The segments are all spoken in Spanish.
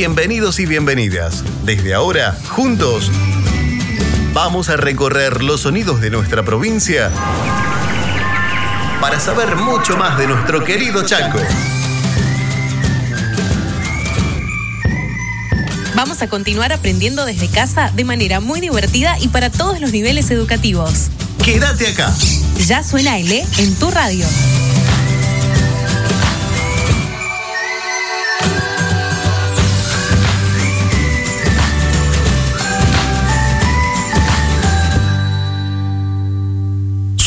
Bienvenidos y bienvenidas. Desde ahora, juntos, vamos a recorrer los sonidos de nuestra provincia para saber mucho más de nuestro querido Chaco. Vamos a continuar aprendiendo desde casa de manera muy divertida y para todos los niveles educativos. Quédate acá. Ya suena L en tu radio.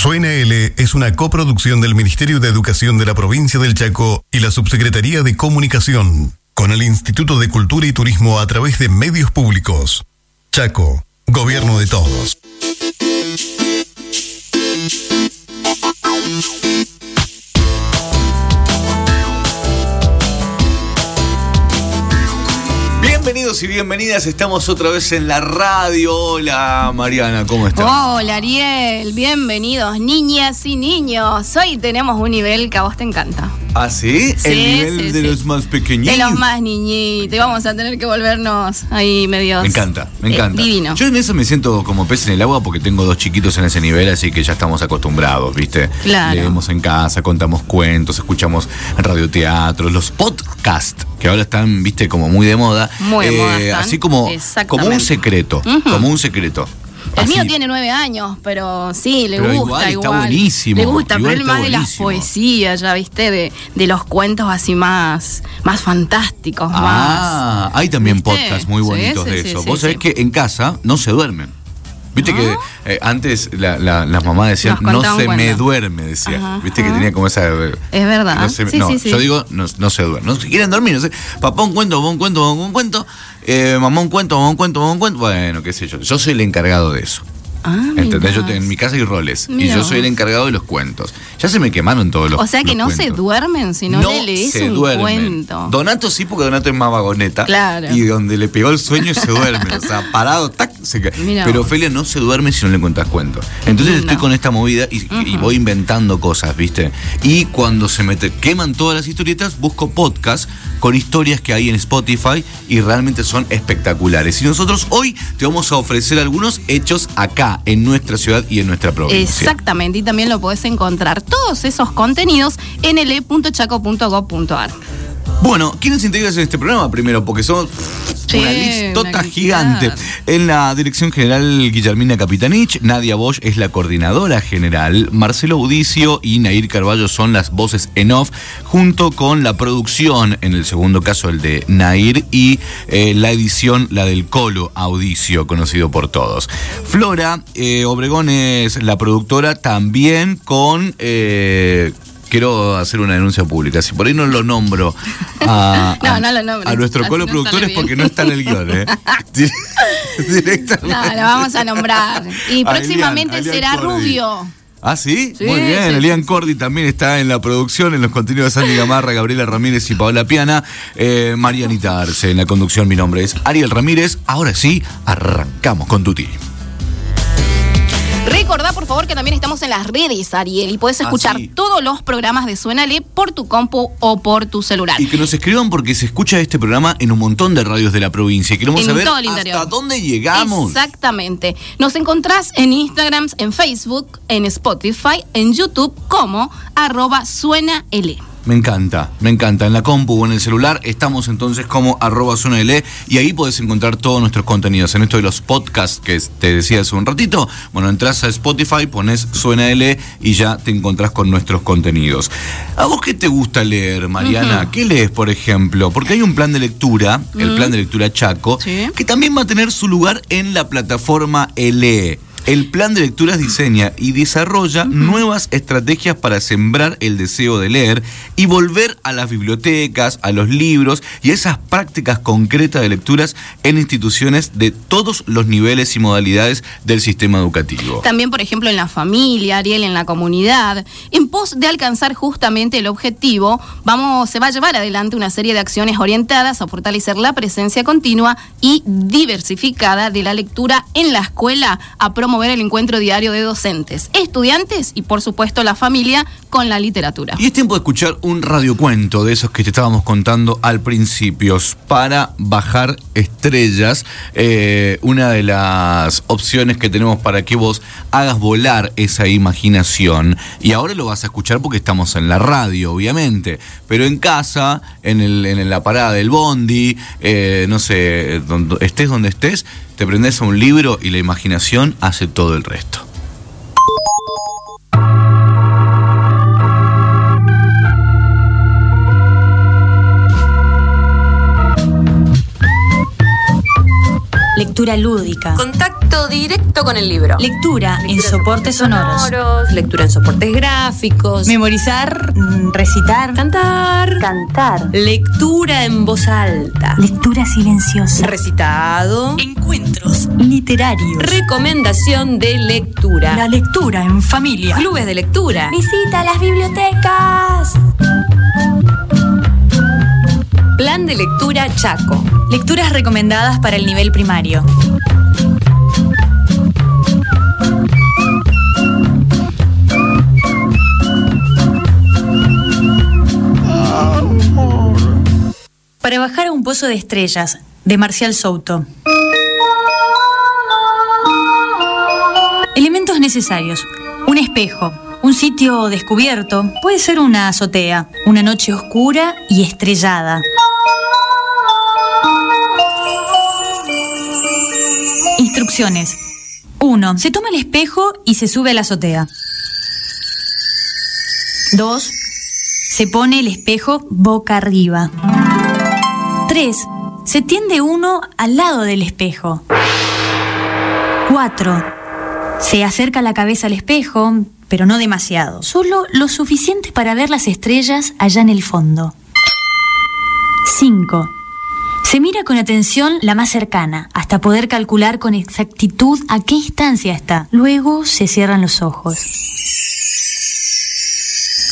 Suena es una coproducción del Ministerio de Educación de la provincia del Chaco y la Subsecretaría de Comunicación, con el Instituto de Cultura y Turismo a través de medios públicos. Chaco, Gobierno de Todos. Bienvenidos y bienvenidas, estamos otra vez en la radio. Hola Mariana, ¿cómo estás? Hola Ariel, bienvenidos niñas y niños. Hoy tenemos un nivel que a vos te encanta. ¿Ah, sí? Sí, El nivel sí, de sí. los más pequeñitos. De los más niñitos. Vamos a tener que volvernos ahí medios. Me encanta, me eh, encanta. divino. Yo en eso me siento como pez en el agua porque tengo dos chiquitos en ese nivel, así que ya estamos acostumbrados, ¿viste? Claro. Leemos en casa, contamos cuentos, escuchamos radioteatro, los podcasts, que ahora están, ¿viste? Como muy de moda. Eh, Muy de están. Así como, como un secreto, como un secreto. El mío tiene nueve años, pero sí, le Pero gusta igual igual. está buenísimo, Le gusta, pero él más de las poesías, ya viste, de, de los cuentos así más, más fantásticos, Ah, más. hay también ¿Viste? podcasts muy bonitos sí, de eso. sí, Vos sabés que en casa no se duermen. Viste ¿No? que eh, antes la- la- las mamás decían, no se me duerme, decía. Ajá, Viste que tenía como esa... eh, Es verdad. no se- Sí, no, sí, sí. yo digo, no, no se duerme. No se quieren dormir, no sé. Papá un cuento, un cuento, un cuento. Eh, mamá un cuento, mamá un cuento, mamá un cuento. Bueno, qué sé yo. Yo soy el encargado de eso. Ah, ¿Entendés? Yo en mi casa hay roles. Y yo soy el encargado de los cuentos. Ya se me quemaron todos los O sea que no se duermen si no, le lees un duermen. cuento. Donato sí, porque Donato es más vagoneta. Claro. Y donde le pegó el sueño se duerme. o sea, parado, tac, se cae. Pero. Ofelia no se duerme si no le cuentas cuentos. Entonces estoy con esta movida y, y voy inventando cosas, ¿viste? Y cuando se me queman todas las historietas, busco podcasts con historias que hay en Spotify y realmente son espectaculares. Y nosotros hoy te vamos a ofrecer algunos hechos acá, en nuestra ciudad y en nuestra provincia. Exactamente, y también lo podés encontrar todos esos contenidos en e le.chaco.gov.ar. Bueno, ¿quiénes integran en este programa primero? Porque somos Sí, una listota una gigante. En la dirección general, Guillermina Capitanich, Nadia Bosch es la coordinadora general, Marcelo Udicio y Nair Carballo son las voces en off, junto con la producción, en el segundo caso el de Nair, y eh, la edición, la del Colo Audicio, conocido por todos. Flora eh, Obregón es la productora también con... eh, Quiero hacer una denuncia pública. Si por ahí no lo nombro a, No, a- no lo nombres. a nuestro colo no productor es porque no está en el guion, ¿eh? Dire- Directamente. No, lo vamos a nombrar. Y próximamente Elian, será Elian. Rubio. Ah, ¿sí? Sí, Muy bien. sí, Elian Cordy también está en la producción, en los contenidos de Sandy Gamarra, Gabriela Ramírez y Paola Piana. Eh, Marianita Arce en la conducción. Mi nombre es Ariel Ramírez. Ahora sí, arrancamos con Tuti. Recordá, por favor, que también estamos en las redes, Ariel, y podés Ah, escuchar sí. todos los programas de Suénale por tu compu o por tu celular. Y que nos escriban porque se escucha este programa en un montón de radios de la provincia. Y queremos En saber todo el hasta dónde llegamos. Exactamente. Nos encontrás en Instagram, en Facebook, en Spotify, en YouTube como arroba suena L. Me encanta, me encanta. En la compu o en el celular estamos entonces como arroba zona L y ahí podés encontrar todos nuestros contenidos. En esto de los podcasts que te decía hace un ratito, bueno, entras a Spotify, pones suena L y ya te encontrás con nuestros contenidos. ¿A vos qué te gusta leer, Mariana? ¿Qué lees, por ejemplo? Porque hay un plan de lectura, el plan de lectura Chaco, Sí. que también va a tener su lugar en la plataforma LE. El plan de lecturas diseña y desarrolla nuevas estrategias para sembrar el deseo de leer y volver a las bibliotecas, a los libros y a esas prácticas concretas de lecturas en instituciones de todos los niveles y modalidades del sistema educativo. También, por ejemplo, en la familia, Ariel, en la comunidad. En pos de alcanzar justamente el objetivo, vamos, se va a llevar adelante una serie de acciones orientadas a fortalecer la presencia continua y diversificada de la lectura en la escuela, a promover promover el encuentro diario de docentes, estudiantes y por supuesto la familia con la literatura. Y es tiempo de escuchar un radiocuento de esos que te estábamos contando al principio para bajar estrellas. Eh, una de las opciones que tenemos para que vos hagas volar esa imaginación. Y ahora lo vas a escuchar porque estamos en la radio, obviamente. Pero en casa, en, la parada del bondi, eh, no sé, donde, estés donde estés, te prendes a un libro y la imaginación hace todo el resto. Lectura lúdica. Contacto directo con el libro. Lectura, en soportes sonoros. Lectura en soportes gráficos. Memorizar, mm, recitar. Cantar. Cantar. Lectura en voz alta. Lectura silenciosa. Recitado. Encuentros literarios. Recomendación de lectura. La lectura en familia. Clubes de lectura. Visita las bibliotecas. Plan de lectura Chaco. Lecturas recomendadas para el nivel primario. Para bajar a un pozo de estrellas, de Marcial Souto. Elementos necesarios. Un espejo, un sitio descubierto, puede ser una azotea, una noche oscura y estrellada. Instrucciones. 1. Se toma el espejo y se sube a la azotea. 2. Se pone el espejo boca arriba. 3. Se tiende uno al lado del espejo. 4. Se acerca la cabeza al espejo, pero no demasiado. Solo lo suficiente para ver las estrellas allá en el fondo. 5. Se mira con atención la más cercana, hasta poder calcular con exactitud a qué distancia está. Luego se cierran los ojos.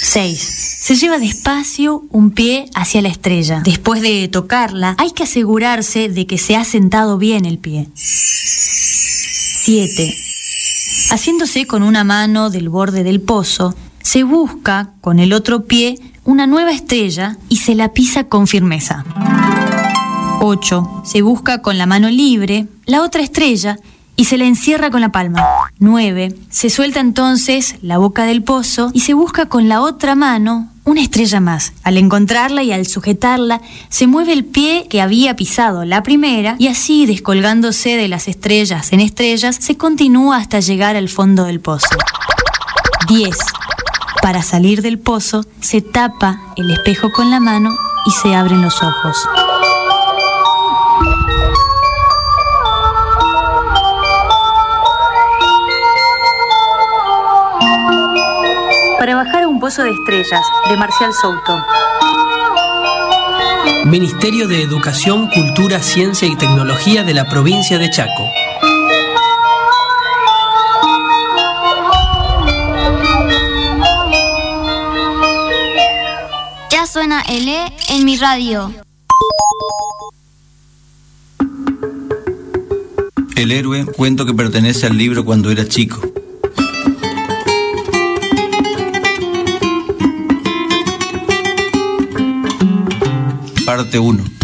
6. Se lleva despacio un pie hacia la estrella. Después de tocarla, hay que asegurarse de que se ha sentado bien el pie. 7. Haciéndose con una mano del borde del pozo, se busca con el otro pie una nueva estrella y se la pisa con firmeza. 8. Se busca con la mano libre la otra estrella y se la encierra con la palma. 9. Se suelta entonces la boca del pozo y se busca con la otra mano una estrella más. Al encontrarla y al sujetarla, se mueve el pie que había pisado la primera y así, descolgándose de las estrellas en estrellas, se continúa hasta llegar al fondo del pozo. 10. Para salir del pozo, se tapa el espejo con la mano y se abren los ojos. De estrellas, de Marcial Souto. Ministerio de Educación, Cultura, Ciencia y Tecnología de la provincia de Chaco. Ya suena L en mi radio. El héroe, cuento que pertenece al libro cuando era chico. Parte 1.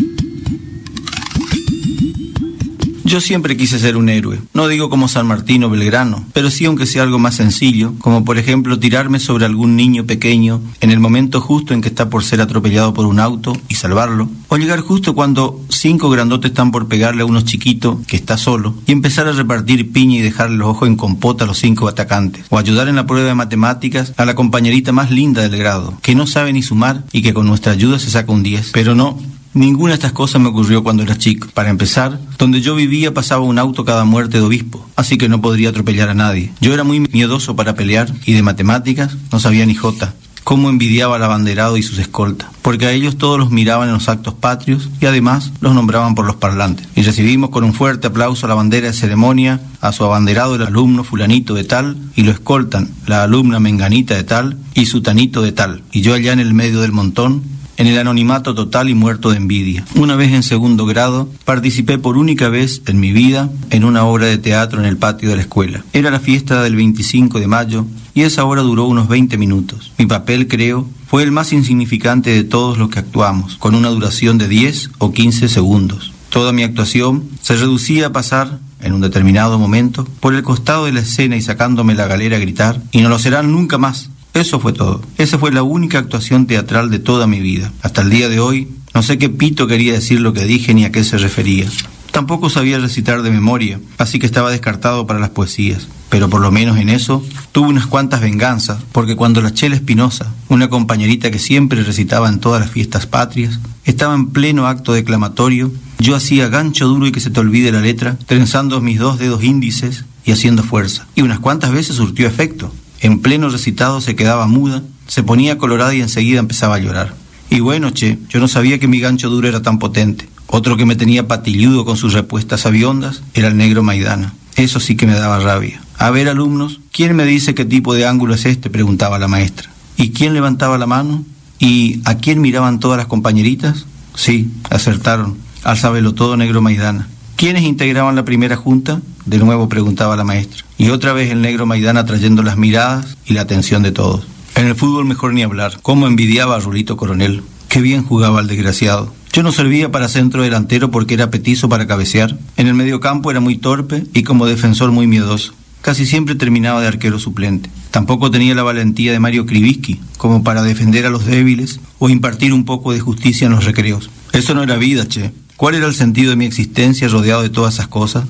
Yo siempre quise ser un héroe. No digo como San Martín o Belgrano, pero sí aunque sea algo más sencillo, como por ejemplo tirarme sobre algún niño pequeño en el momento justo en que está por ser atropellado por un auto y salvarlo, o llegar justo cuando cinco grandotes están por pegarle a uno chiquito que está solo y empezar a repartir piña y dejarle los ojos en compota a los cinco atacantes, o ayudar en la prueba de matemáticas a la compañerita más linda del grado, que no sabe ni sumar y que con nuestra ayuda se saca un 10, pero no, Ninguna de estas cosas me ocurrió cuando era chico. Para empezar, donde yo vivía pasaba un auto cada muerte de obispo, así que no podría atropellar a nadie. Yo era muy miedoso para pelear y de matemáticas no sabía ni jota. Cómo envidiaba al abanderado y sus escoltas, porque a ellos todos los miraban en los actos patrios y además los nombraban por los parlantes. Y recibimos con un fuerte aplauso a la bandera de ceremonia, a su abanderado el alumno fulanito de tal, y lo escoltan la alumna menganita de tal y su tanito de tal. Y yo allá en el medio del montón, en el anonimato total y muerto de envidia. Una vez en segundo grado, participé por única vez en mi vida en una obra de teatro en el patio de la escuela. Era la fiesta del 25 de mayo y esa obra duró unos 20 minutos. Mi papel, creo, fue el más insignificante de todos los que actuamos, con una duración de 10 o 15 segundos. Toda mi actuación se reducía a pasar, en un determinado momento, por el costado de la escena y sacándome la galera a gritar, y no lo serán nunca más. Eso fue todo. Esa fue la única actuación teatral de toda mi vida. Hasta el día de hoy, no sé qué pito quería decir lo que dije ni a qué se refería. Tampoco sabía recitar de memoria, así que estaba descartado para las poesías. Pero por lo menos en eso tuve unas cuantas venganzas, porque cuando la Chela Espinosa, una compañerita que siempre recitaba en todas las fiestas patrias, estaba en pleno acto declamatorio, yo hacía gancho duro y que se te olvide la letra, trenzando mis dos dedos índices y haciendo fuerza. Y unas cuantas veces surtió efecto. En pleno recitado se quedaba muda, se ponía colorada y enseguida empezaba a llorar. Y bueno, che, yo no sabía que mi gancho duro era tan potente. Otro que me tenía patilludo con sus respuestas aviondas era el negro Maidana. Eso sí que me daba rabia. A ver, alumnos, ¿quién me dice qué tipo de ángulo es este? preguntaba la maestra. ¿Y quién levantaba la mano? ¿Y a quién miraban todas las compañeritas? Sí, acertaron. Al sabelo todo negro Maidana. ¿Quiénes integraban la primera junta? De nuevo preguntaba la maestra. Y otra vez el negro Maidana trayendo las miradas y la atención de todos. En el fútbol mejor ni hablar. Cómo envidiaba a Rulito Coronel. Qué bien jugaba el desgraciado. Yo no servía para centro delantero porque era petizo para cabecear. En el mediocampo era muy torpe y como defensor muy miedoso. Casi siempre terminaba de arquero suplente. Tampoco tenía la valentía de Mario Krivitsky como para defender a los débiles o impartir un poco de justicia en los recreos. Eso no era vida, che. ¿Cuál era el sentido de mi existencia rodeado de todas esas cosas?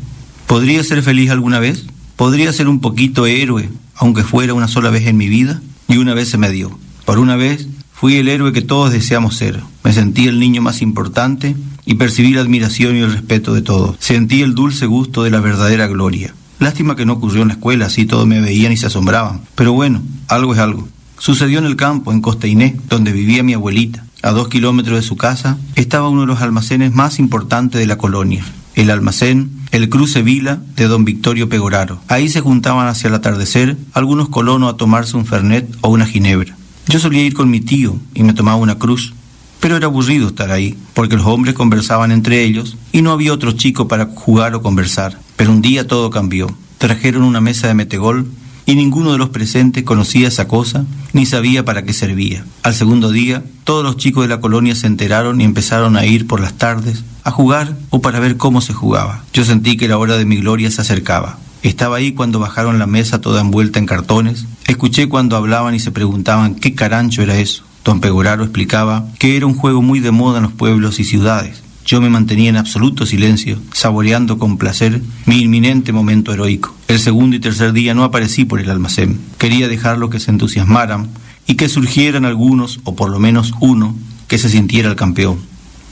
¿Podría ser feliz alguna vez? ¿Podría ser un poquito héroe, aunque fuera una sola vez en mi vida? Y una vez se me dio. Por una vez fui el héroe que todos deseamos ser. Me sentí el niño más importante y percibí la admiración y el respeto de todos. Sentí el dulce gusto de la verdadera gloria. Lástima que no ocurrió en la escuela, así todos me veían y se asombraban. Pero bueno, algo es algo. Sucedió en el campo, en Costa Inés, donde vivía mi abuelita. A dos kilómetros de su casa estaba uno de los almacenes más importantes de la colonia, el almacén El Cruce Vila de don Victorio Pegoraro. Ahí se juntaban hacia el atardecer algunos colonos a tomarse un fernet o una ginebra. Yo solía ir con mi tío y me tomaba una cruz, pero era aburrido estar ahí, porque los hombres conversaban entre ellos y no había otro chico para jugar o conversar. Pero un día todo cambió. Trajeron una mesa de metegol y ninguno de los presentes conocía esa cosa ni sabía para qué servía. Al segundo día, todos los chicos de la colonia se enteraron y empezaron a ir por las tardes a jugar o para ver cómo se jugaba. Yo sentí que la hora de mi gloria se acercaba. Estaba ahí cuando bajaron la mesa toda envuelta en cartones. Escuché cuando hablaban y se preguntaban qué carancho era eso. Don Pegoraro explicaba que era un juego muy de moda en los pueblos y ciudades. Yo me mantenía en absoluto silencio, saboreando con placer mi inminente momento heroico. El segundo y tercer día no aparecí por el almacén. Quería dejarlo que se entusiasmaran y que surgieran algunos, o por lo menos uno, que se sintiera el campeón.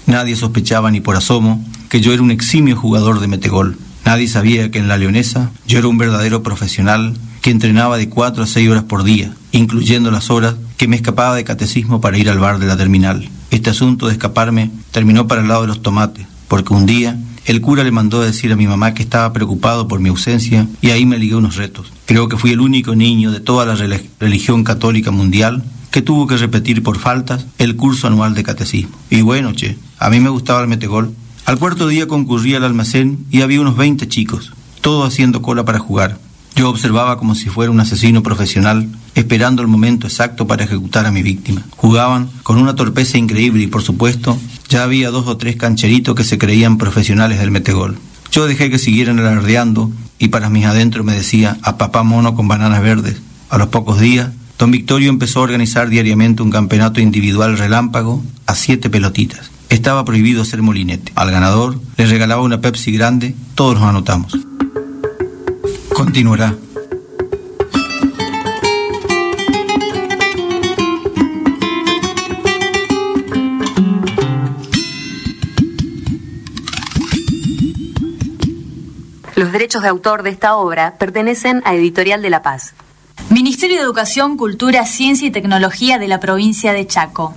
Nadie sospechaba ni por asomo que yo era un eximio jugador de metegol. Nadie sabía que en la leonesa yo era un verdadero profesional que entrenaba de cuatro a seis horas por día, incluyendo las horas que me escapaba de catecismo para ir al bar de la terminal. Este asunto de escaparme terminó para el lado de los tomates, porque un día el cura le mandó a decir a mi mamá que estaba preocupado por mi ausencia y ahí me ligué unos retos. Creo que fui el único niño de toda la religión católica mundial que tuvo que repetir por faltas el curso anual de catecismo. Y bueno, che, a mí me gustaba el metegol. Al cuarto día concurrí al almacén y había unos 20 chicos, todos haciendo cola para jugar. Yo observaba como si fuera un asesino profesional, esperando el momento exacto para ejecutar a mi víctima. Jugaban con una torpeza increíble y, por supuesto, ya había dos o tres cancheritos que se creían profesionales del metegol. Yo dejé que siguieran alardeando y para mis adentro me decía a papá mono con bananas verdes. A los pocos días, don Victorio empezó a organizar diariamente un campeonato individual relámpago a siete pelotitas. Estaba prohibido hacer molinete. Al ganador le regalaba una Pepsi grande, todos nos anotamos continuará. Los derechos de autor de esta obra pertenecen a Editorial de La Paz. Ministerio de Educación, Cultura, Ciencia y Tecnología de la provincia de Chaco.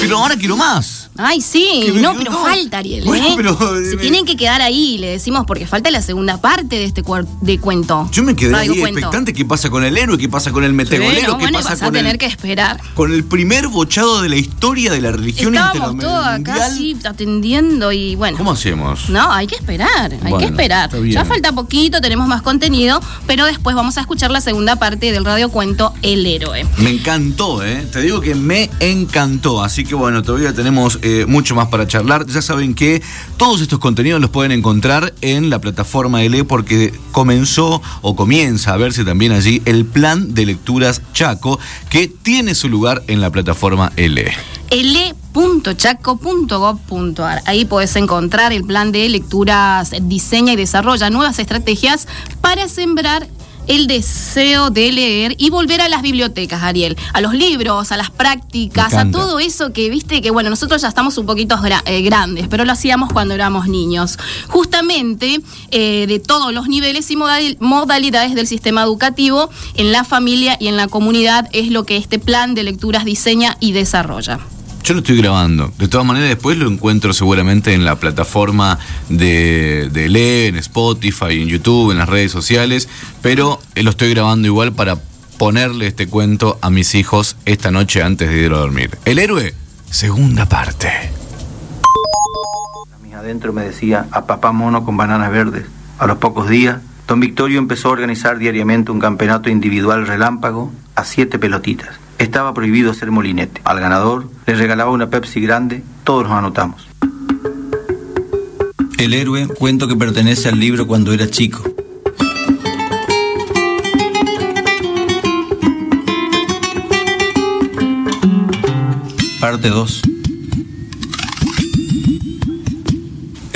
Pero ahora quiero más. Ay, sí, no, pero no. falta, Ariel. Bueno, ¿eh? pero, Se eh, tienen que quedar ahí, le decimos, porque falta la segunda parte de este de cuento. Yo me quedé ahí expectante qué pasa con el héroe, qué pasa con el Sí, metegolero, no, qué bueno, pasa vas a con tener el, que esperar. con el primer bochado de la historia de la religión Estábamos todos acá así atendiendo y bueno. ¿Cómo hacemos? No, hay que esperar, hay Bueno, que esperar. Ya falta poquito, tenemos más contenido, pero después vamos a escuchar la segunda parte del radio cuento El Héroe. Me encantó, ¿eh? Te digo que me encantó. Así que bueno, todavía tenemos eh, mucho más para charlar. Ya saben que todos estos contenidos los pueden encontrar en la plataforma LE porque comenzó o comienza a verse también allí el plan de lecturas Chaco que tiene su lugar en la plataforma LE. le.chaco.gov.ar. Ahí puedes encontrar el plan de lecturas, diseña y desarrolla nuevas estrategias para sembrar el deseo de leer y volver a las bibliotecas, Ariel, a los libros, a las prácticas, a todo eso que viste que, bueno, nosotros ya estamos un poquito gra- eh, grandes, pero lo hacíamos cuando éramos niños. Justamente eh, de todos los niveles y modal- modalidades del sistema educativo, en la familia y en la comunidad, es lo que este plan de lecturas diseña y desarrolla. Yo lo estoy grabando. De todas maneras, después lo encuentro seguramente en la plataforma de, de LE, en Spotify, en YouTube, en las redes sociales. Pero eh, lo estoy grabando igual para ponerle este cuento a mis hijos esta noche antes de ir a dormir. El héroe, segunda parte. A mí adentro me decía a papá mono con bananas verdes. A los pocos días, don Victorio empezó a organizar diariamente un campeonato individual relámpago a siete pelotitas. Estaba prohibido ser molinete. Al ganador le regalaba una Pepsi grande, todos nos anotamos. El héroe, cuento que pertenece al libro cuando era chico. Parte 2.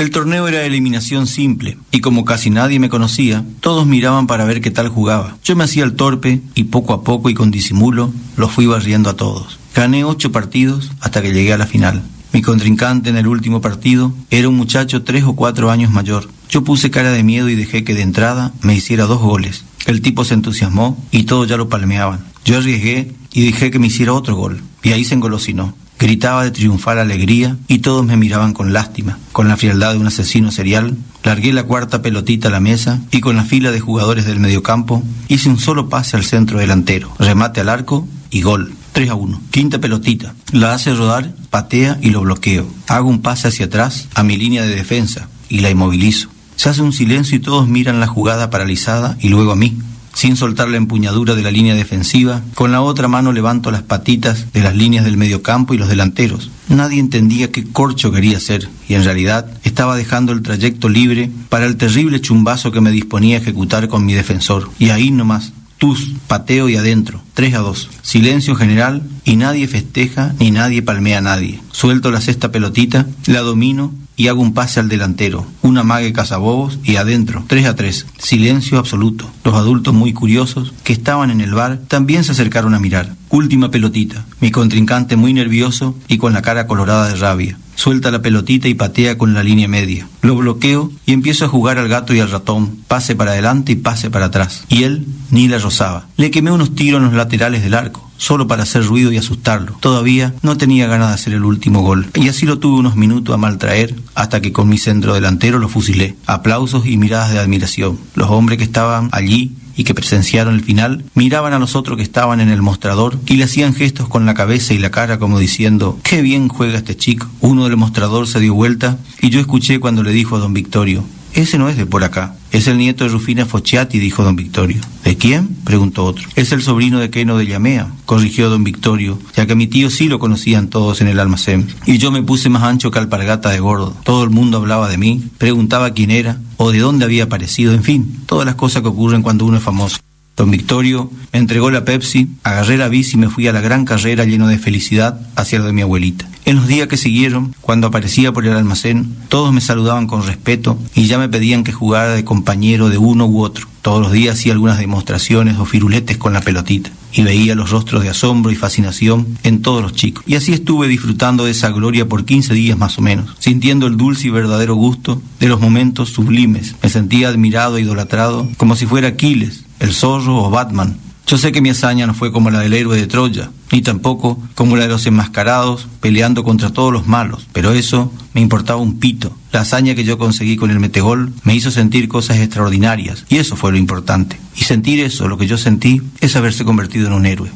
El torneo era de eliminación simple, y como casi nadie me conocía, todos miraban para ver qué tal jugaba. Yo me hacía el torpe, y poco a poco y con disimulo, los fui barriendo a todos. Gané ocho partidos hasta que llegué a la final. Mi contrincante en el último partido era un muchacho tres o cuatro años mayor. Yo puse cara de miedo y dejé que de entrada me hiciera dos goles. El tipo se entusiasmó y todos ya lo palmeaban. Yo arriesgué y dejé que me hiciera otro gol, y ahí se engolosinó. Gritaba de triunfal alegría y todos me miraban con lástima. Con la frialdad de un asesino serial, largué la cuarta pelotita a la mesa y con la fila de jugadores del mediocampo hice un solo pase al centro delantero, remate al arco y gol. 3 a 1. Quinta pelotita. La hace rodar, patea y lo bloqueo. Hago un pase hacia atrás a mi línea de defensa y la inmovilizo. Se hace un silencio y todos miran la jugada paralizada y luego a mí. Sin soltar la empuñadura de la línea defensiva, con la otra mano levanto las patitas de las líneas del mediocampo y los delanteros. Nadie entendía qué corcho quería hacer, y en realidad estaba dejando el trayecto libre para el terrible chumbazo que me disponía a ejecutar con mi defensor. Y ahí nomás, tus, pateo y adentro, 3 a 2. Silencio general y nadie festeja ni nadie palmea a nadie. Suelto la sexta pelotita, la domino y hago un pase al delantero, una mague cazabobos y adentro, 3 a 3. Silencio absoluto. Los adultos muy curiosos que estaban en el bar también se acercaron a mirar. Última pelotita. Mi contrincante muy nervioso y con la cara colorada de rabia. Suelta la pelotita y patea con la línea media. Lo bloqueo y empiezo a jugar al gato y al ratón. Pase para adelante y pase para atrás. Y él ni la rozaba. Le quemé unos tiros en los laterales del arco solo para hacer ruido y asustarlo. Todavía no tenía ganas de hacer el último gol. Y así lo tuve unos minutos a maltraer hasta que con mi centro delantero lo fusilé. Aplausos y miradas de admiración. Los hombres que estaban allí y que presenciaron el final, miraban a los otros que estaban en el mostrador y le hacían gestos con la cabeza y la cara como diciendo, qué bien juega este chico. Uno del mostrador se dio vuelta y yo escuché cuando le dijo a don Victorio, ese no es de por acá. Es el nieto de Rufina Focciati, dijo don Victorio. ¿De quién? preguntó otro. Es el sobrino de Keno de Llamea, corrigió don Victorio, ya que a mi tío sí lo conocían todos en el almacén. Y yo me puse más ancho que alpargata de gordo. Todo el mundo hablaba de mí, preguntaba quién era o de dónde había aparecido, en fin, todas las cosas que ocurren cuando uno es famoso. Don Victorio me entregó la Pepsi, agarré la bici y me fui a la gran carrera lleno de felicidad hacia lo de mi abuelita. En los días que siguieron, cuando aparecía por el almacén, todos me saludaban con respeto y ya me pedían que jugara de compañero de uno u otro. Todos los días hacía algunas demostraciones o firuletes con la pelotita y veía los rostros de asombro y fascinación en todos los chicos. Y así estuve disfrutando de esa gloria por 15 días más o menos, sintiendo el dulce y verdadero gusto de los momentos sublimes. Me sentía admirado e idolatrado como si fuera Aquiles, el zorro o Batman. Yo sé que mi hazaña no fue como la del héroe de Troya, ni tampoco como la de los enmascarados peleando contra todos los malos, pero eso me importaba un pito. La hazaña que yo conseguí con el metegol me hizo sentir cosas extraordinarias, y eso fue lo importante. Y sentir eso, lo que yo sentí, es haberse convertido en un héroe.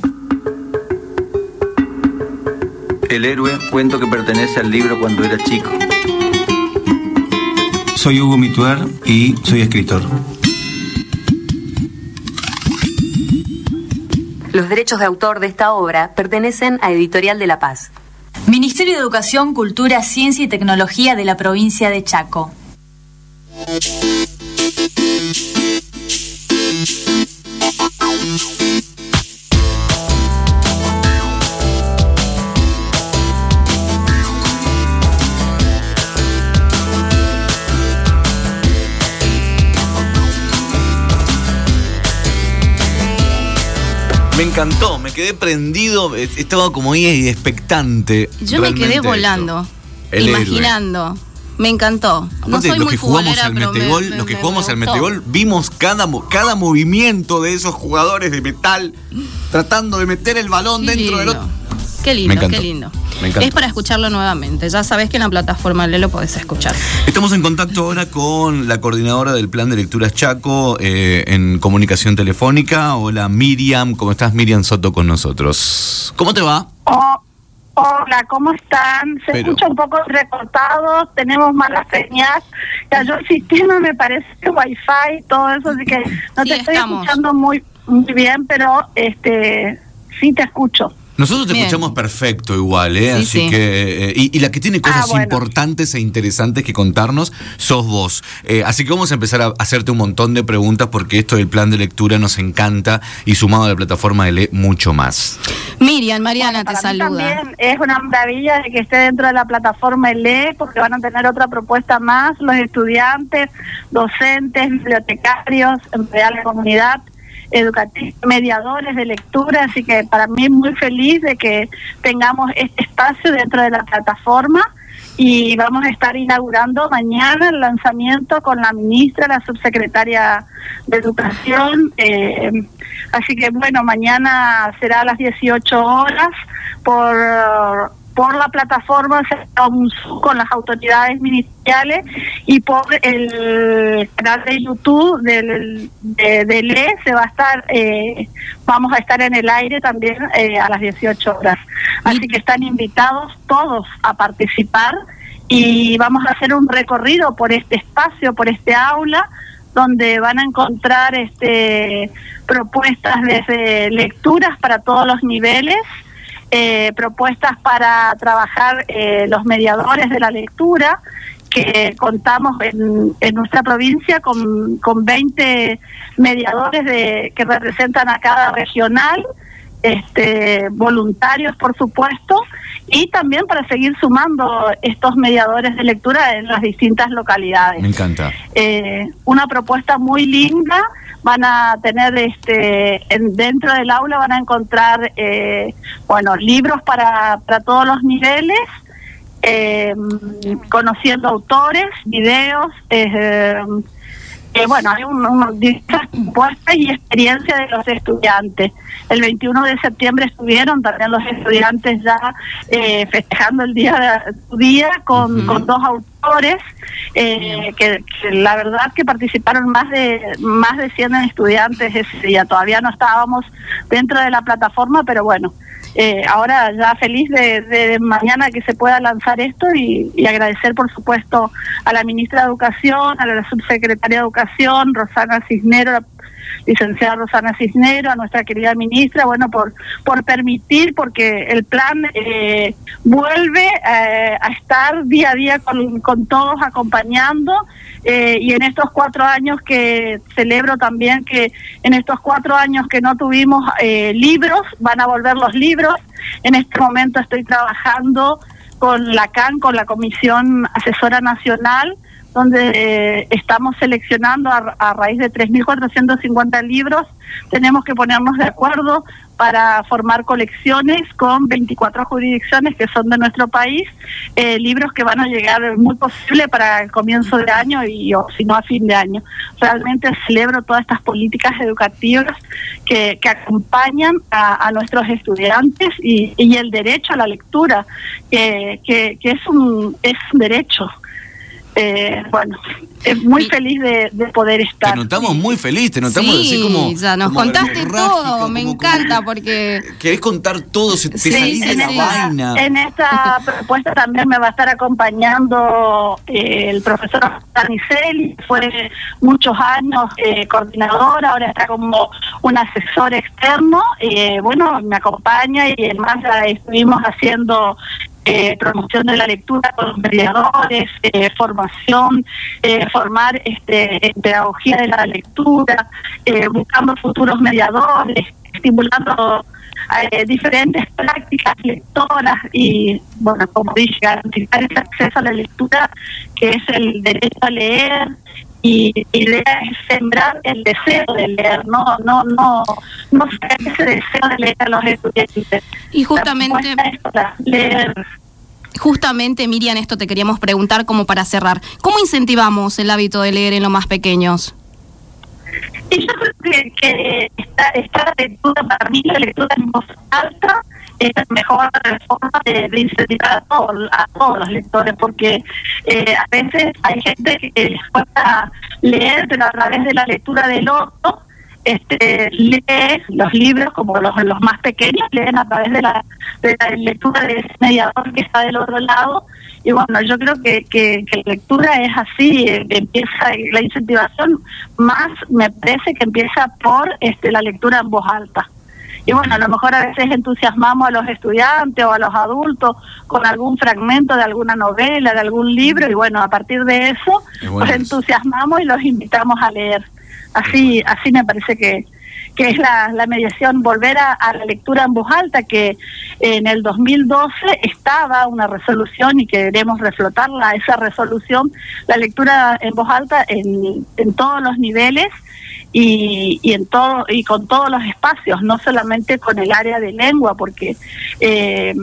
El héroe, cuento que pertenece al libro cuando era chico. Soy Hugo Mituer y soy escritor. Los derechos de autor de esta obra pertenecen a Editorial de La Paz. Ministerio de Educación, Cultura, Ciencia y Tecnología de la provincia de Chaco. Encantó, me quedé prendido, eh, estaba como ahí expectante. Yo me quedé volando, héroe. imaginando. Me encantó. No Aparte, soy los que jugamos al me- metegol, me- los que me- jugamos me al metegol, vimos cada, cada movimiento de esos jugadores de metal tratando de meter el balón dentro del otro. Qué lindo, qué lindo. Me encantó. Es para escucharlo nuevamente. Ya sabes que en la plataforma Le lo podés escuchar. Estamos en contacto ahora con la coordinadora del Plan de Lecturas Chaco eh, en comunicación telefónica. Hola Miriam, ¿cómo estás? Miriam Soto con nosotros. ¿Cómo te va? Oh, hola, ¿cómo están? Se Pero- escucha un poco recortado, tenemos malas señal. Cayó el sistema, me parece que wifi, todo eso, así que no Sí, te estoy estamos. escuchando muy, muy bien, pero este sí te escucho. Nosotros te Bien. escuchamos perfecto igual, ¿eh? Sí, Así sí. que. eh, y, y la que tiene cosas Ah, bueno. importantes e interesantes que contarnos sos vos. Eh, así que vamos a empezar a hacerte un montón de preguntas porque esto del plan de lectura nos encanta y sumado a la plataforma de Lee, mucho más. Miriam, Mariana Para te mí saluda. también es una maravilla de que esté dentro de la plataforma LE, porque van a tener otra propuesta más, los estudiantes, docentes, bibliotecarios, empleados de la comunidad, educativos, mediadores de lectura, así que para mí muy feliz de que tengamos este espacio dentro de la plataforma y vamos a estar inaugurando mañana el lanzamiento con la ministra, la subsecretaria de Educación. eh, así que bueno, mañana será a las 18 horas por por la plataforma con las autoridades ministeriales y por el canal de YouTube del, de, de LE se va a estar, eh, vamos a estar en el aire también eh, a las 18 horas. Así que están invitados todos a participar y vamos a hacer un recorrido por este espacio, por este aula, donde van a encontrar este propuestas desde lecturas para todos los niveles, eh, propuestas para trabajar eh, los mediadores de la lectura, que contamos en, en nuestra provincia con, con 20 mediadores de, que representan a cada regional, este, voluntarios por supuesto, y también para seguir sumando estos mediadores de lectura en las distintas localidades Me encanta. eh, una propuesta muy linda. Van a tener este en- dentro del aula van a encontrar eh, bueno libros para, para todos los niveles, eh, conociendo autores, videos. eh, eh, bueno, hay un, un- propuestas y experiencia de los estudiantes. El 21 de septiembre estuvieron también los estudiantes ya eh, festejando el día de su día con, dos autores eh, que, que la verdad que participaron más de más de 100 estudiantes ese día. Todavía no estábamos dentro de la plataforma, pero bueno, eh, ahora ya feliz de, de mañana que se pueda lanzar esto y, y agradecer por supuesto a la ministra de Educación, a la subsecretaria de Educación, Rosana Cisnero, licenciada Rosana Cisnero, a nuestra querida ministra, bueno, por, por permitir, porque el plan eh, vuelve eh, a estar día a día con, con todos acompañando eh, y en estos cuatro años que celebro también que en estos cuatro años que no tuvimos eh, libros, van a volver los libros. En este momento estoy trabajando con la CAN, con la Comisión Asesora Nacional, donde eh, estamos seleccionando a, a raíz de 3.450 libros, tenemos que ponernos de acuerdo para formar colecciones con 24 jurisdicciones que son de nuestro país, eh, libros que van a llegar muy posible para el comienzo de año y o si no a fin de año. Realmente celebro todas estas políticas educativas que, que acompañan a, a nuestros estudiantes y, y el derecho a la lectura, que, que, que es, un, es un derecho. Eh, bueno, es muy feliz de, de poder estar. Te notamos muy feliz, te notamos sí, así como. ya nos como contaste todo, me como- encanta porque Querés contar todo, se, te Sí, salís de en, la esta, vaina. en esta propuesta también me va a estar acompañando eh, el profesor Danicelli, fue muchos años eh, coordinador, ahora está como un asesor externo, eh, bueno, me acompaña y además ya estuvimos haciendo eh, promoción de la lectura con los mediadores, eh, formación, eh, formar este, pedagogía de la lectura, eh, buscando futuros mediadores, estimulando eh, diferentes prácticas lectoras y, bueno, como dije, garantizar ese acceso a la lectura, que es el derecho a leer. Y idea es sembrar el deseo de leer, no no no no sacar ese deseo de leer a los estudiantes. Y justamente- La es leer justamente Miriam, esto te queríamos preguntar como para cerrar. ¿Cómo incentivamos el hábito de leer en los más pequeños? Y yo creo que, que esta, esta lectura, para mí la lectura en voz alta es la mejor forma de, incentivar a todos, a todos los lectores, porque eh, a veces hay gente que les cuesta leer, pero a través de la lectura del otro, este, lee los libros como los, los más pequeños, leen a través de la, de la lectura de ese mediador que está del otro lado. Y bueno, yo creo que, que, que la lectura es así, eh, empieza la incentivación más me parece que empieza por este, la lectura en voz alta. Y bueno, a lo mejor a veces entusiasmamos a los estudiantes o a los adultos con algún fragmento de alguna novela, de algún libro, y bueno, a partir de eso los entusiasmamos y los invitamos a leer. Así, así me parece que, que es la, la mediación, volver a, la lectura en voz alta, que en el 2012 estaba una resolución y queremos reflotarla, esa resolución, la lectura en voz alta en, en todos los niveles y, y en todo y con todos los espacios, no solamente con el área de lengua, porque eh,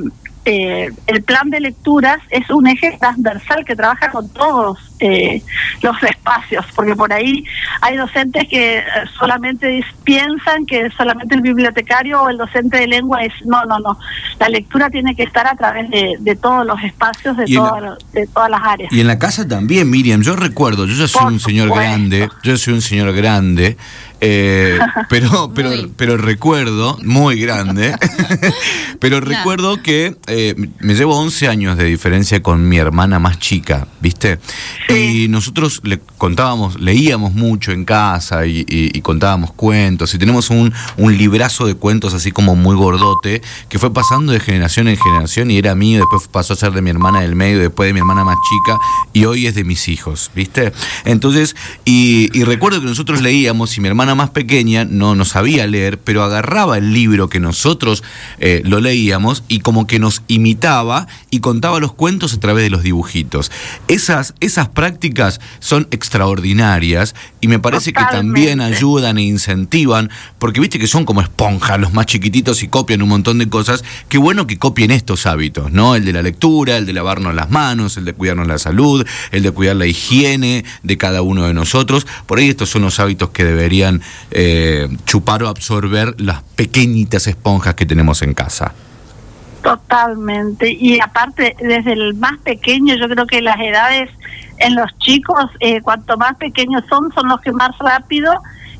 eh, el plan de lecturas es un eje transversal que trabaja con todos eh, los espacios, porque por ahí hay docentes que eh, solamente piensan que solamente el bibliotecario o el docente de lengua es no, no, no. La lectura tiene que estar a través de, de todos los espacios, de, en la- todas de todas las áreas. Y en la casa también, Miriam, yo recuerdo, yo ya soy Por un señor supuesto. grande, yo soy un señor grande, eh, pero, pero, Muy. pero recuerdo, muy grande, pero recuerdo que eh, me llevo 11 años de diferencia con mi hermana más chica, ¿viste? Y nosotros le contábamos, leíamos mucho en casa y, contábamos cuentos y tenemos un, un librazo de cuentos así como muy gordote que fue pasando de generación en generación y era mío, después pasó a ser de mi hermana del medio, después de mi hermana más chica y hoy es de mis hijos, ¿viste? Entonces, y, y recuerdo que nosotros leíamos y mi hermana más pequeña no, no sabía leer, pero agarraba el libro que nosotros eh, lo leíamos y como que nos imitaba y contaba los cuentos a través de los dibujitos. Esas, esas prácticas son extraordinarias y me parece que también ayudan e incentivan, porque viste que son como esponjas los más chiquititos y copian un montón de cosas. Qué bueno que copien estos hábitos, ¿no? El de la lectura, el de lavarnos las manos, el de cuidarnos la salud, el de cuidar la higiene de cada uno de nosotros. Por ahí estos son los hábitos que deberían eh, chupar o absorber las pequeñitas esponjas que tenemos en casa. Totalmente. Y aparte, desde el más pequeño, yo creo que las edades en los chicos, eh, cuanto más pequeños son, son los que más rápido,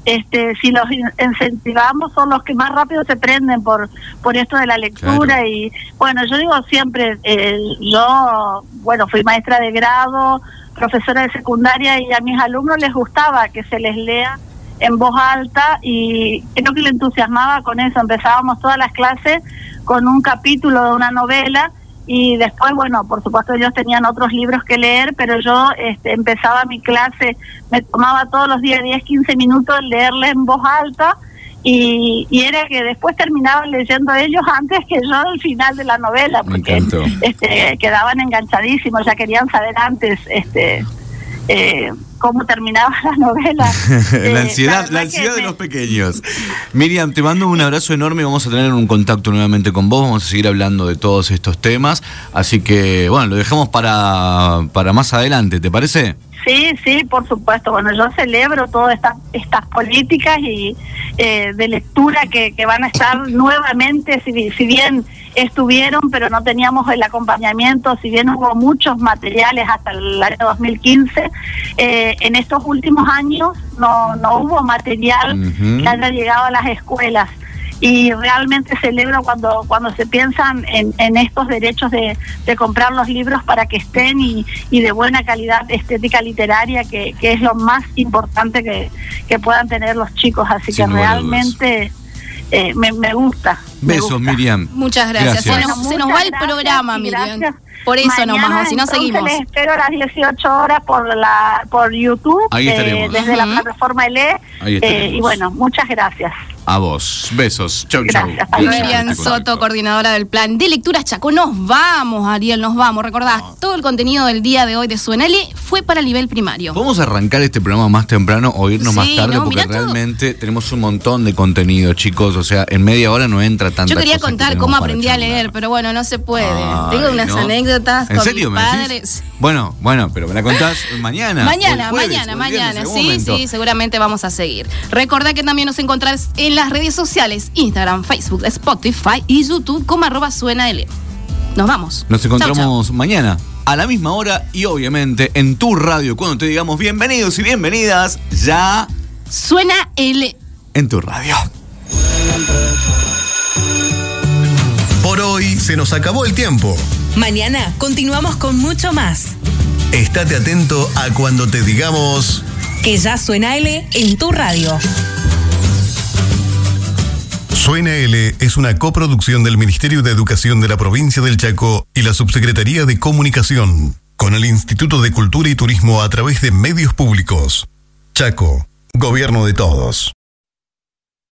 este, si los in- incentivamos, son los que más rápido se prenden por por esto de la lectura. Claro. Y bueno, yo digo siempre, eh, yo, bueno, fui maestra de grado, profesora de secundaria, y a mis alumnos les gustaba que se les lea en voz alta y creo que le entusiasmaba con eso. Empezábamos todas las clases con un capítulo de una novela y después, bueno, por supuesto ellos tenían otros libros que leer, pero yo este, empezaba mi clase, me tomaba todos los días 10, 15 minutos leerle en voz alta y, y era que después terminaban leyendo ellos antes que yo al final de la novela, porque este, quedaban enganchadísimos, ya querían saber antes este eh, cómo terminaba la novela. la Eh, ansiedad, la ansiedad de me- los pequeños. Miriam, te mando un abrazo enorme. Vamos a tener un contacto nuevamente con vos. Vamos a seguir hablando de todos estos temas. Así que, bueno, lo dejamos para, para más adelante, ¿te parece? Sí, sí, por supuesto. Bueno, yo celebro todas estas estas políticas y eh, de lectura que, que van a estar nuevamente, si, bi- si bien estuvieron, pero no teníamos el acompañamiento, si bien hubo muchos materiales hasta el año 2015, eh, en estos últimos años no, no hubo material que haya llegado a las escuelas y realmente celebro cuando cuando se piensan en, en estos derechos de, de comprar los libros para que estén y, y de buena calidad estética literaria que, que es lo más importante que, que puedan tener los chicos así Sin que realmente eh, me, me gusta me Besos, gusta. Muchas Muchas gracias. Gracias. Se, nos, se nos va el programa, Miriam. gracias. Por eso Mañana, nomás, si no seguimos. les espero a las 18 horas por la por YouTube Ahí eh, estaremos. desde la Ujú. plataforma LE Ahí eh, estaremos. y bueno muchas gracias A vos. Besos. Chau, chau. Gracias, luego. Miriam Soto, coordinadora del plan de lecturas Chaco. Nos vamos, Ariel, nos vamos. Recordá, todo el contenido del día de hoy de Suenali fue para nivel primario. Podemos arrancar este programa más temprano o irnos Sí, más tarde no, porque mirá todo. realmente tenemos un montón de contenido, chicos. O sea, en media hora no entra tanta Yo quería que contar cómo aprendí a leer, pero bueno, no se puede. Ay, Tengo unas ¿no? anécdotas ¿En con serio mis me decís? padres. Bueno, bueno, pero me la contás mañana. Mañana, jueves, mañana, mañana. Sí, momento. sí, seguramente vamos a seguir. Recordá que también nos encontrás en las redes sociales, Instagram, Facebook, Spotify y YouTube como arroba suena L. Nos vamos. Nos Chau, encontramos mañana a la misma hora y obviamente en tu radio cuando te digamos bienvenidos y bienvenidas ya. Suena L. en tu radio. Por hoy se nos acabó el tiempo. Mañana continuamos con mucho más. Estate atento a cuando te digamos... Que ya suena L en tu radio. Suena L es una coproducción del Ministerio de Educación de la Provincia del Chaco y la Subsecretaría de Comunicación, con el Instituto de Cultura y Turismo a través de medios públicos. Chaco, Gobierno de Todos.